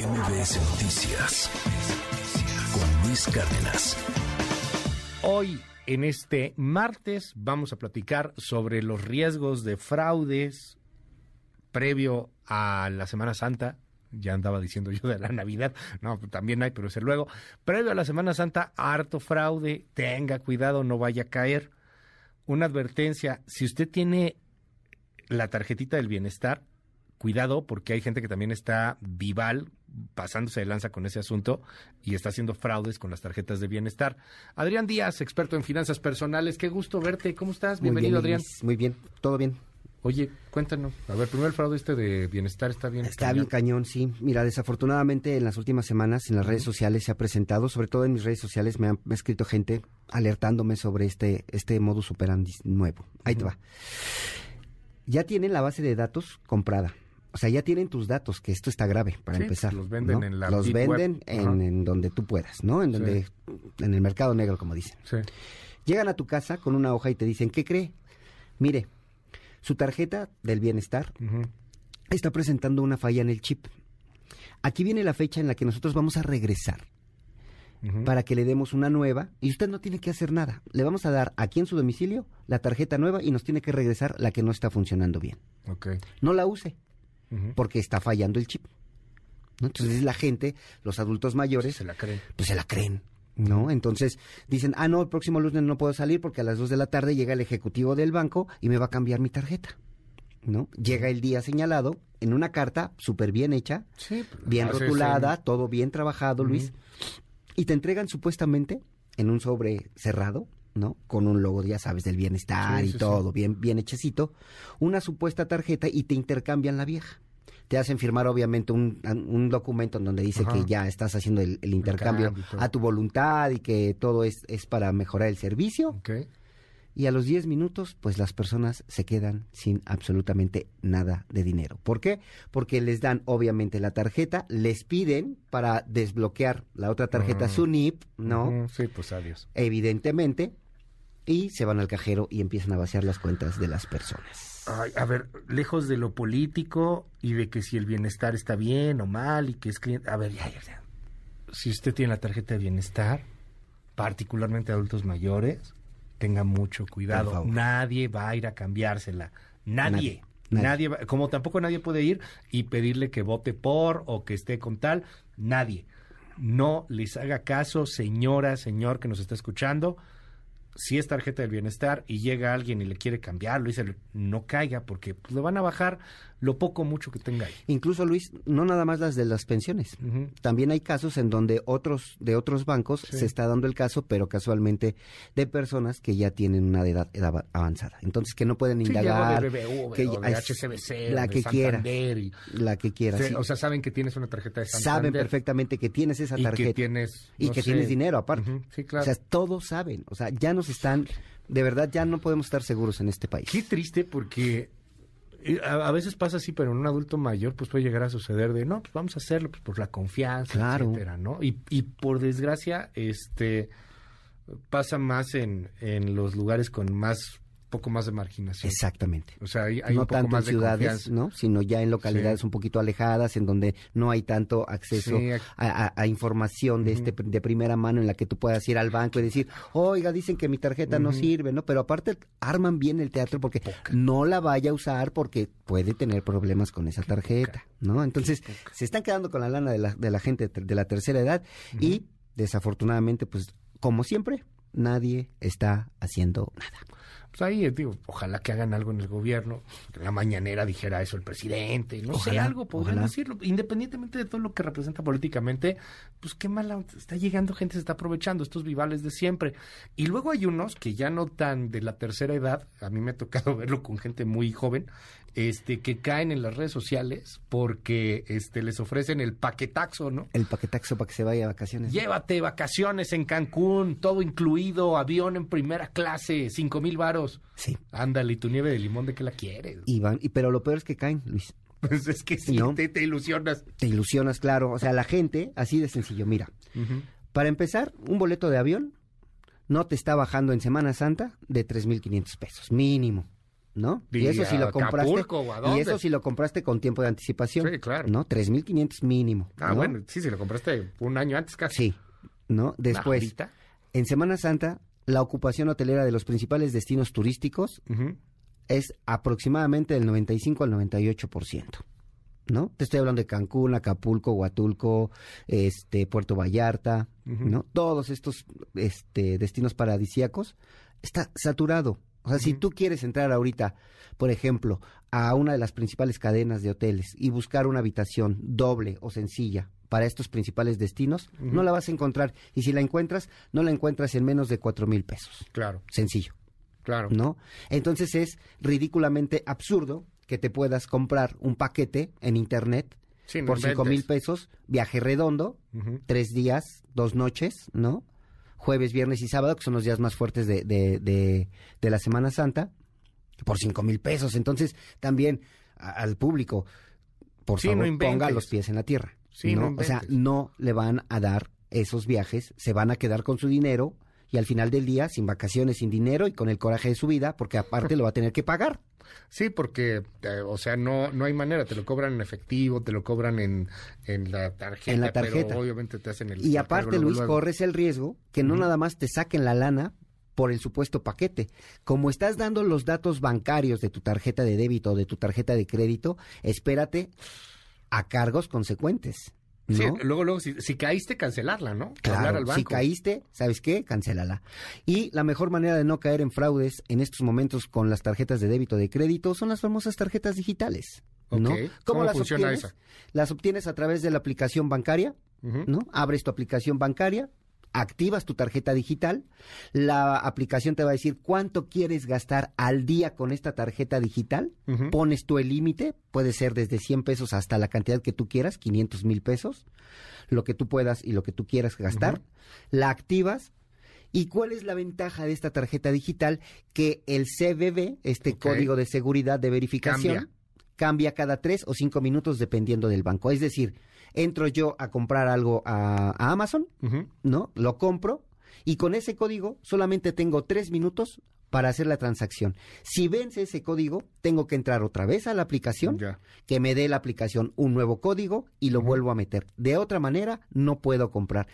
MBS Noticias con Luis Cárdenas. Hoy, en este martes, vamos a platicar sobre los riesgos de fraudes previo a la Semana Santa. Ya andaba diciendo yo de la Navidad. No, también hay, pero es luego. Previo a la Semana Santa, harto fraude. Tenga cuidado, no vaya a caer. Una advertencia, si usted tiene la tarjetita del bienestar, cuidado porque hay gente que también está vival pasándose de lanza con ese asunto y está haciendo fraudes con las tarjetas de bienestar. Adrián Díaz, experto en finanzas personales, qué gusto verte. ¿Cómo estás? Bienvenido, Adrián. Muy bien, todo bien. Oye, cuéntanos. A ver, primero el fraude este de bienestar está bien. Está bien cañón, sí. Mira, desafortunadamente en las últimas semanas en las redes sociales se ha presentado, sobre todo en mis redes sociales me ha, escrito gente alertándome sobre este, este modus operandi nuevo. Ahí te va. Ya tienen la base de datos comprada o sea, ya tienen tus datos, que esto está grave para empezar. Los venden en la Los venden en, donde tú puedas, ¿no? En donde, en el mercado negro, como dicen. Sí. Llegan a tu casa con una hoja y te dicen, ¿qué cree? Mire, su tarjeta del bienestar está presentando una falla en el chip. Aquí viene la fecha en la que nosotros vamos a regresar para que le demos una nueva y usted no tiene que hacer nada. Le vamos a dar aquí en su domicilio la tarjeta nueva y nos tiene que regresar la que no está funcionando bien. Okay. No la use porque está fallando el chip. Entonces la gente, los adultos mayores, se la creen. Pues se la creen. ¿No? Entonces dicen, ah, no, el próximo lunes no puedo salir porque a las 2 de la tarde llega el ejecutivo del banco y me va a cambiar mi tarjeta. ¿No? Llega el día señalado en una carta súper bien hecha, pues, bien rotulada, todo bien trabajado, Luis, y te entregan supuestamente en un sobre cerrado, ¿no? Con un logo, ya sabes, del bienestar y todo, bien, bien hechecito, una supuesta tarjeta y te intercambian la vieja. Te hacen firmar, obviamente, un, un documento en donde dice que ya estás haciendo el, intercambio a tu voluntad y que todo es, es para mejorar el servicio. Y a los 10 minutos, pues las personas se quedan sin absolutamente nada de dinero. ¿Por qué? Porque les dan, obviamente, la tarjeta, les piden para desbloquear la otra tarjeta, su NIP, ¿no? Sí, pues adiós. Evidentemente, y se van al cajero y empiezan a vaciar las cuentas de las personas. a ver, lejos de lo político y de que si el bienestar está bien o mal y que es cliente. A ver, ya, ya, ya. Si usted tiene la tarjeta de bienestar, particularmente adultos mayores, tenga mucho cuidado. Nadie va a ir a cambiársela. Nadie. Nadie. como tampoco nadie puede ir y pedirle que vote por o que esté con tal. Nadie. No les haga caso, señora, señor que nos está escuchando si es tarjeta del bienestar y llega alguien y le quiere cambiarlo, dice, no caiga porque pues, le van a bajar lo poco mucho que tenga ahí. Incluso Luis, no nada más las de las pensiones. También hay casos en donde otros de otros bancos se está dando el caso, pero casualmente de personas que ya tienen una edad, avanzada. Entonces que no pueden indagar que HCBC, la que quiera, la que quiera. O sea, saben que tienes una tarjeta de Santander. Saben perfectamente que tienes esa tarjeta y que tienes y que tienes dinero aparte. Sí, claro. O sea, todos saben, o sea, ya nos están de verdad ya no podemos estar seguros en este país. Qué triste porque a, veces pasa así, pero en un adulto mayor pues puede llegar a suceder de, no, pues vamos a hacerlo pues, por la confianza, etcétera, ¿no? Y, y por desgracia, este pasa más en, en los lugares con más poco más de marginación. Exactamente. O sea, hay, no un poco tanto más en ciudades, ¿no? Sino ya en localidades un poquito alejadas, en donde no hay tanto acceso a, información de este de primera mano en la que tú puedas ir al banco y decir, oiga, dicen que mi tarjeta no sirve, ¿no? Pero aparte arman bien el teatro porque no la vaya a usar porque puede tener problemas con esa tarjeta, ¿no? Entonces, se están quedando con la lana de la, de la gente de la tercera edad y desafortunadamente, pues, como siempre, nadie está haciendo nada. Pues ahí, digo, ojalá que hagan algo en el gobierno. En la mañanera dijera eso el presidente. No sé, algo podrían decirlo. Independientemente de todo lo que representa políticamente, pues qué mala. Está llegando gente, se está aprovechando estos vivales de siempre. Y luego hay unos que ya no tan de la tercera edad. A mí me ha tocado verlo con gente muy joven este, que caen en las redes sociales porque este, les ofrecen el paquetaxo, ¿no? El paquetaxo para que se vaya a vacaciones. Llévate vacaciones en Cancún, todo incluido, avión en primera clase, cinco mil varos. Sí. Ándale, y tu nieve de limón, ¿de qué la quieres? Y van, y, pero lo peor es que caen, Luis. Pues es que sí, te, ilusionas. Te ilusionas, claro. O sea, la gente, así de sencillo, mira. Para empezar, un boleto de avión no te está bajando en Semana Santa de 3.500 pesos, mínimo. ¿No? Y Y, eso si lo compraste. Acapulco, ¿o a y eso si lo compraste con tiempo de anticipación. Sí, claro. ¿No? 3.500 mínimo. Ah, ¿no? bueno, sí, si lo compraste un año antes casi. Sí, ¿no? Después, ahorita. en Semana Santa, la ocupación hotelera de los principales destinos turísticos es aproximadamente del 95 al 98%. ¿No? Te estoy hablando de Cancún, Acapulco, Huatulco, este, Puerto Vallarta. ¿no? Todos estos este, destinos paradisíacos está saturado. O sea, si tú quieres entrar ahorita, por ejemplo, a una de las principales cadenas de hoteles y buscar una habitación doble o sencilla para estos principales destinos, no la vas a encontrar. Y si la encuentras, no la encuentras en menos de cuatro mil pesos. Claro, Sencillo. claro. ¿no? Entonces es ridículamente absurdo que te puedas comprar un paquete en internet Sí, por cinco mil pesos, viaje redondo, tres días, dos noches, ¿no? Jueves, viernes y sábado, que son los días más fuertes de, de, de, de la Semana Santa, por cinco mil pesos. Entonces, también a- al público, por Sí, favor, no ponga los pies en la tierra. Sí, no o sea, no le van a dar esos viajes, se van a quedar con su dinero y al final del día, sin vacaciones, sin dinero y con el coraje de su vida, porque aparte lo va a tener que pagar. Sí, porque, eh, o sea, no, no hay manera, te lo cobran en efectivo, te lo cobran en, en la tarjeta, En la tarjeta. pero obviamente te hacen el... Y aparte, Luis, luego. corres el riesgo que no nada más te saquen la lana por el supuesto paquete. Como estás dando los datos bancarios de tu tarjeta de débito o de tu tarjeta de crédito, espérate a cargos consecuentes. ¿No? Sí, luego, luego, si, si caíste, cancelarla, ¿no? Claro, al banco. si caíste, ¿sabes qué? Cancélala. Y la mejor manera de no caer en fraudes en estos momentos con las tarjetas de débito de crédito son las famosas tarjetas digitales. ¿no? Ok. ¿Cómo las funciona obtienes? esa? Las obtienes a través de la aplicación bancaria. ¿no? Abres tu aplicación bancaria, activas tu tarjeta digital, la aplicación te va a decir cuánto quieres gastar al día con esta tarjeta digital, pones tú el límite, puede ser desde 100 pesos hasta la cantidad que tú quieras, 500 mil pesos, lo que tú puedas y lo que tú quieras gastar, la activas. ¿Y cuál es la ventaja de esta tarjeta digital? Que el CBB, este código de seguridad de verificación, Cambia. cambia cada tres o cinco minutos dependiendo del banco. Es decir, entro yo a comprar algo a, a Amazon. ¿no? Lo compro y con ese código solamente tengo tres minutos para hacer la transacción. Si vence ese código, tengo que entrar otra vez a la aplicación, Ya. que me dé la aplicación un nuevo código y lo vuelvo a meter. De otra manera, no puedo comprar.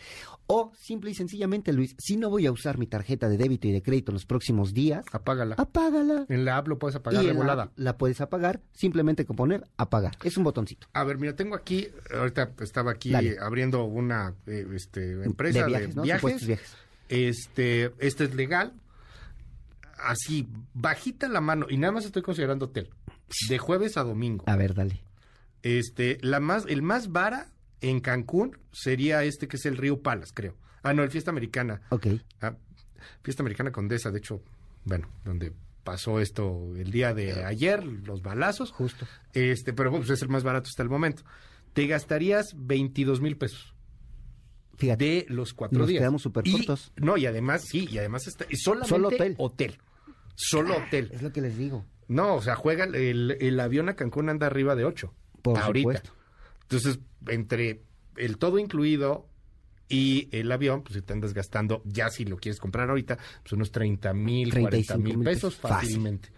O simple y sencillamente, Luis, si no voy a usar mi tarjeta de débito y de crédito en los próximos días, Apágala. apágala. En la app lo puedes apagar y de en la- la puedes apagar simplemente con poner apagar. Es un botoncito. A ver, mira, tengo aquí, ahorita estaba aquí Dale. abriendo una eh, este, empresa de viajes, ¿no? Supuestos viajes. Este, este es legal. Así, bajita la mano, y nada más estoy considerando hotel. De jueves a domingo. A ver, dale. Este, la más, el más vara en Cancún sería este que es el Río Palas, creo. Ah, no, el Fiesta Americana. Ok. Ah, Fiesta Americana Condesa, de hecho, bueno, donde pasó esto el día de ayer, los balazos. Justo. Este, pero pues es el más barato hasta el momento. Te gastarías 22 mil pesos Fíjate. de los cuatro Nos días. quedamos súper cortos. No, y además, sí, y además está, solamente Solo hotel. hotel. Solo hotel. Es lo que les digo. No, o sea, juega el, el avión a Cancún anda arriba de 8. Por ahorita. supuesto. Entonces, entre el todo incluido y el avión, pues si te andas gastando, ya si lo quieres comprar ahorita, pues unos 30 mil, 40 35 mil pesos pesos. Fácil. fácilmente.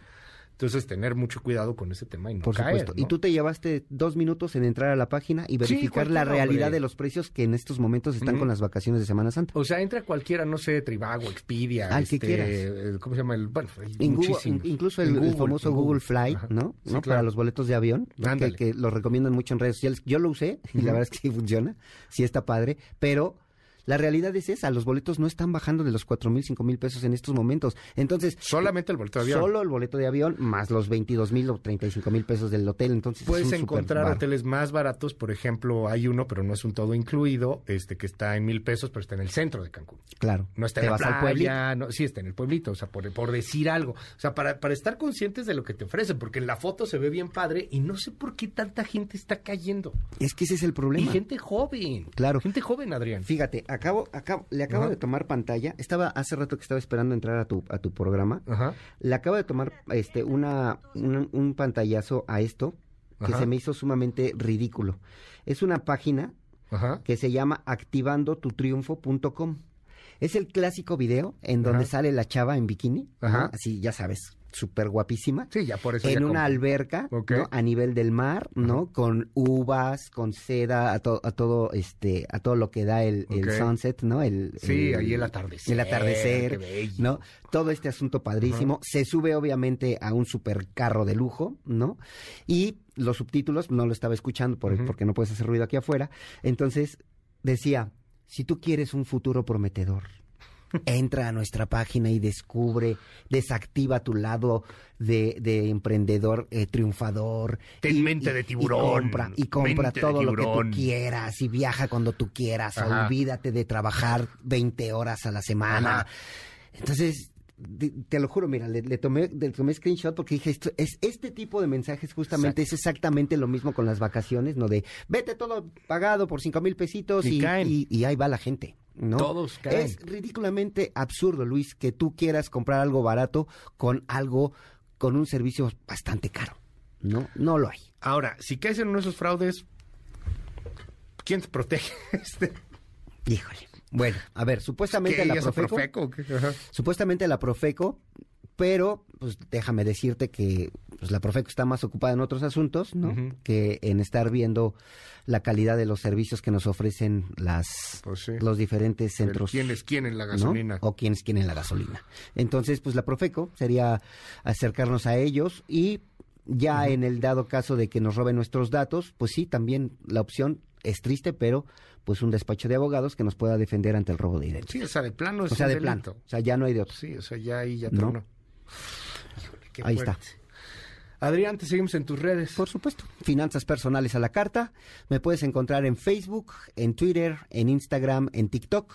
Entonces, tener mucho cuidado con ese tema y no Por caer, supuesto. ¿no? Y tú te llevaste dos minutos en entrar a la página y verificar la realidad hombre. de los precios que en estos momentos están con las vacaciones de Semana Santa. O sea, entra cualquiera, no sé, Tribago, Expedia, Al que este, quieras. ¿cómo se llama? El, bueno, En Google, incluso el, el famoso Google, Fly, Ajá. ¿no? Sí, ¿No? claro. Para los boletos de avión, que, que lo recomiendan mucho en redes sociales. Yo lo usé y la verdad es que sí funciona, sí está padre, pero la realidad es esa, los boletos no están bajando de los cuatro mil, cinco mil pesos en estos momentos. Entonces, Solamente el boleto de avión. solo el boleto de avión más los 22 mil o 35 mil pesos del hotel, entonces es Puedes encontrar hoteles más baratos, por ejemplo, hay uno, pero no es un todo incluido, este que está en mil pesos, pero está en el centro de Cancún. Claro, No está te en la vas al pueblito. playa, no, sí está en el pueblito, o sea, por, por decir algo. O sea, para, para estar conscientes de lo que te ofrecen, porque en la foto se ve bien padre y no sé por qué tanta gente está cayendo. Es que ese es el Y problema. gente joven. Claro. Gente joven, Adrián. Fíjate, acabo, acabo, le acabo Ajá. de tomar pantalla. Estaba hace rato que estaba esperando entrar a tu, a tu programa. Ajá. Le acabo de tomar este una, un, un pantallazo a esto que Ajá. se me hizo sumamente ridículo. Es una página que se llama activandotutriunfo.com. Es el clásico video en donde sale la chava en bikini, ¿no? Así ya sabes, súper guapísima. Sí, ya por eso. En una alberca. ¿no? A nivel del mar, ¿no? Con uvas, con seda, a, to- a todo, este, a todo lo que da el, sunset, ¿no? El, Sí, ahí el atardecer. El atardecer. ¿no? Todo este asunto padrísimo. Se sube obviamente a un supercarro de lujo, ¿no? Y los subtítulos, no lo estaba escuchando por- porque no puedes hacer ruido aquí afuera. Entonces decía, si tú quieres un futuro prometedor, entra a nuestra página y descubre, desactiva tu lado de, de emprendedor eh, triunfador. Ten y- mente y- de y tiburón, compra, y compra mente de todo lo que tú quieras y viaja cuando tú quieras. Ajá. Olvídate de trabajar 20 horas a la semana. Ajá. Entonces, te lo juro, mira, le, le tomé, le tomé screenshot porque dije, esto, es este tipo de mensajes justamente es exactamente lo mismo con las vacaciones, ¿no? De vete todo pagado por cinco mil pesitos Y y, y- y ahí va la gente, ¿no? Todos caen. Es ridículamente absurdo, Luis, que tú quieras comprar algo barato con algo, con un servicio bastante caro, ¿no? No lo hay. Ahora, si caes en uno de esos fraudes, ¿quién te protege? Este, Híjole. Bueno, a ver, supuestamente ¿qué, la Profeco... Profeco. Supuestamente la Profeco, pero pues déjame decirte que pues, la Profeco está más ocupada en otros asuntos, ¿no? Que en estar viendo la calidad de los servicios que nos ofrecen las Pues sí. los diferentes centros. ¿Quién es quién en la ¿no? gasolina? O quienes quieren la gasolina. Entonces, pues la Profeco sería acercarnos a ellos y ya en el dado caso de que nos roben nuestros datos, pues sí, también la opción es triste, pero pues un despacho de abogados que nos pueda defender ante el robo de identidad. Sí, o sea, de plano es o sea, un de plano. O sea, ya no hay de otro. Sí, o sea, ya ahí ya ¿No? Qué Ahí fuerte. está. Adrián, te seguimos en tus redes. Por supuesto. Finanzas personales a la carta. Me puedes encontrar en Facebook, en Twitter, en Instagram, en TikTok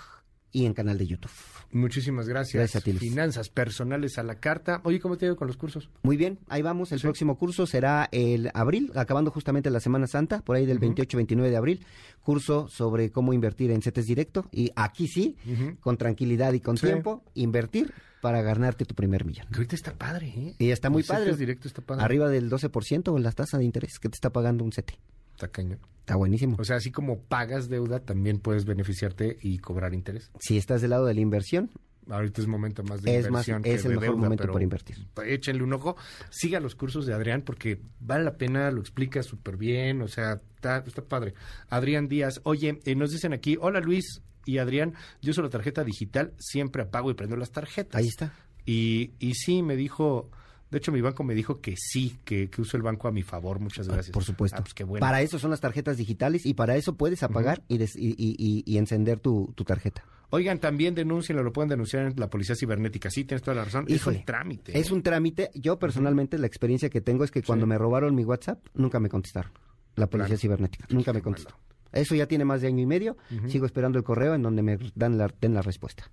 y en canal de YouTube. Muchísimas gracias. Gracias a ti. Finanzas personales a la carta. Oye, ¿cómo te ha ido con los cursos? Muy bien, ahí vamos. El Sí. próximo curso será el abril, acabando justamente la Semana Santa, por ahí del 28-29 de abril. Curso sobre cómo invertir en CETES directo. Y aquí sí, con tranquilidad y con Sí. tiempo, invertir para ganarte tu primer millón. Que ahorita está padre, ¿eh? Y está muy El padre. directo está padre. Arriba del 12% la tasa de interés que te está pagando un CETE. Está cañón. Está buenísimo. O sea, así como pagas deuda, también puedes beneficiarte y cobrar interés. Si estás del lado de la inversión, Ahorita es momento más de Es más- inversión que es el de mejor deuda, momento para invertir. Échenle un ojo. Siga los cursos de Adrián porque vale la pena, lo explica súper bien, o sea, está, está padre. Adrián Díaz, oye, eh, nos dicen aquí, hola Luis y Adrián, yo uso la tarjeta digital, siempre apago y prendo las tarjetas. ahí está. Y, y sí, me dijo, de hecho mi banco me dijo que sí, que, que uso el banco a mi favor, muchas gracias. Por supuesto. Ah, pues qué bueno. Para eso son las tarjetas digitales y para eso puedes apagar y, des- y, y- y- y encender tu, tu tarjeta. Oigan, también denuncienlo, lo pueden denunciar en la policía cibernética. Sí, tienes toda la razón. es un trámite. Es un trámite. Yo personalmente la experiencia que tengo es que cuando Sí. me robaron mi WhatsApp, nunca me contestaron. La policía Claro. cibernética. Nunca me contestó. Eso ya tiene más de año y medio. Sigo esperando el correo en donde me dan la, den la respuesta.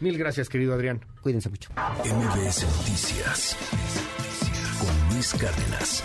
Mil gracias, querido Adrián. Cuídense mucho. MBS Noticias con Luis Cárdenas.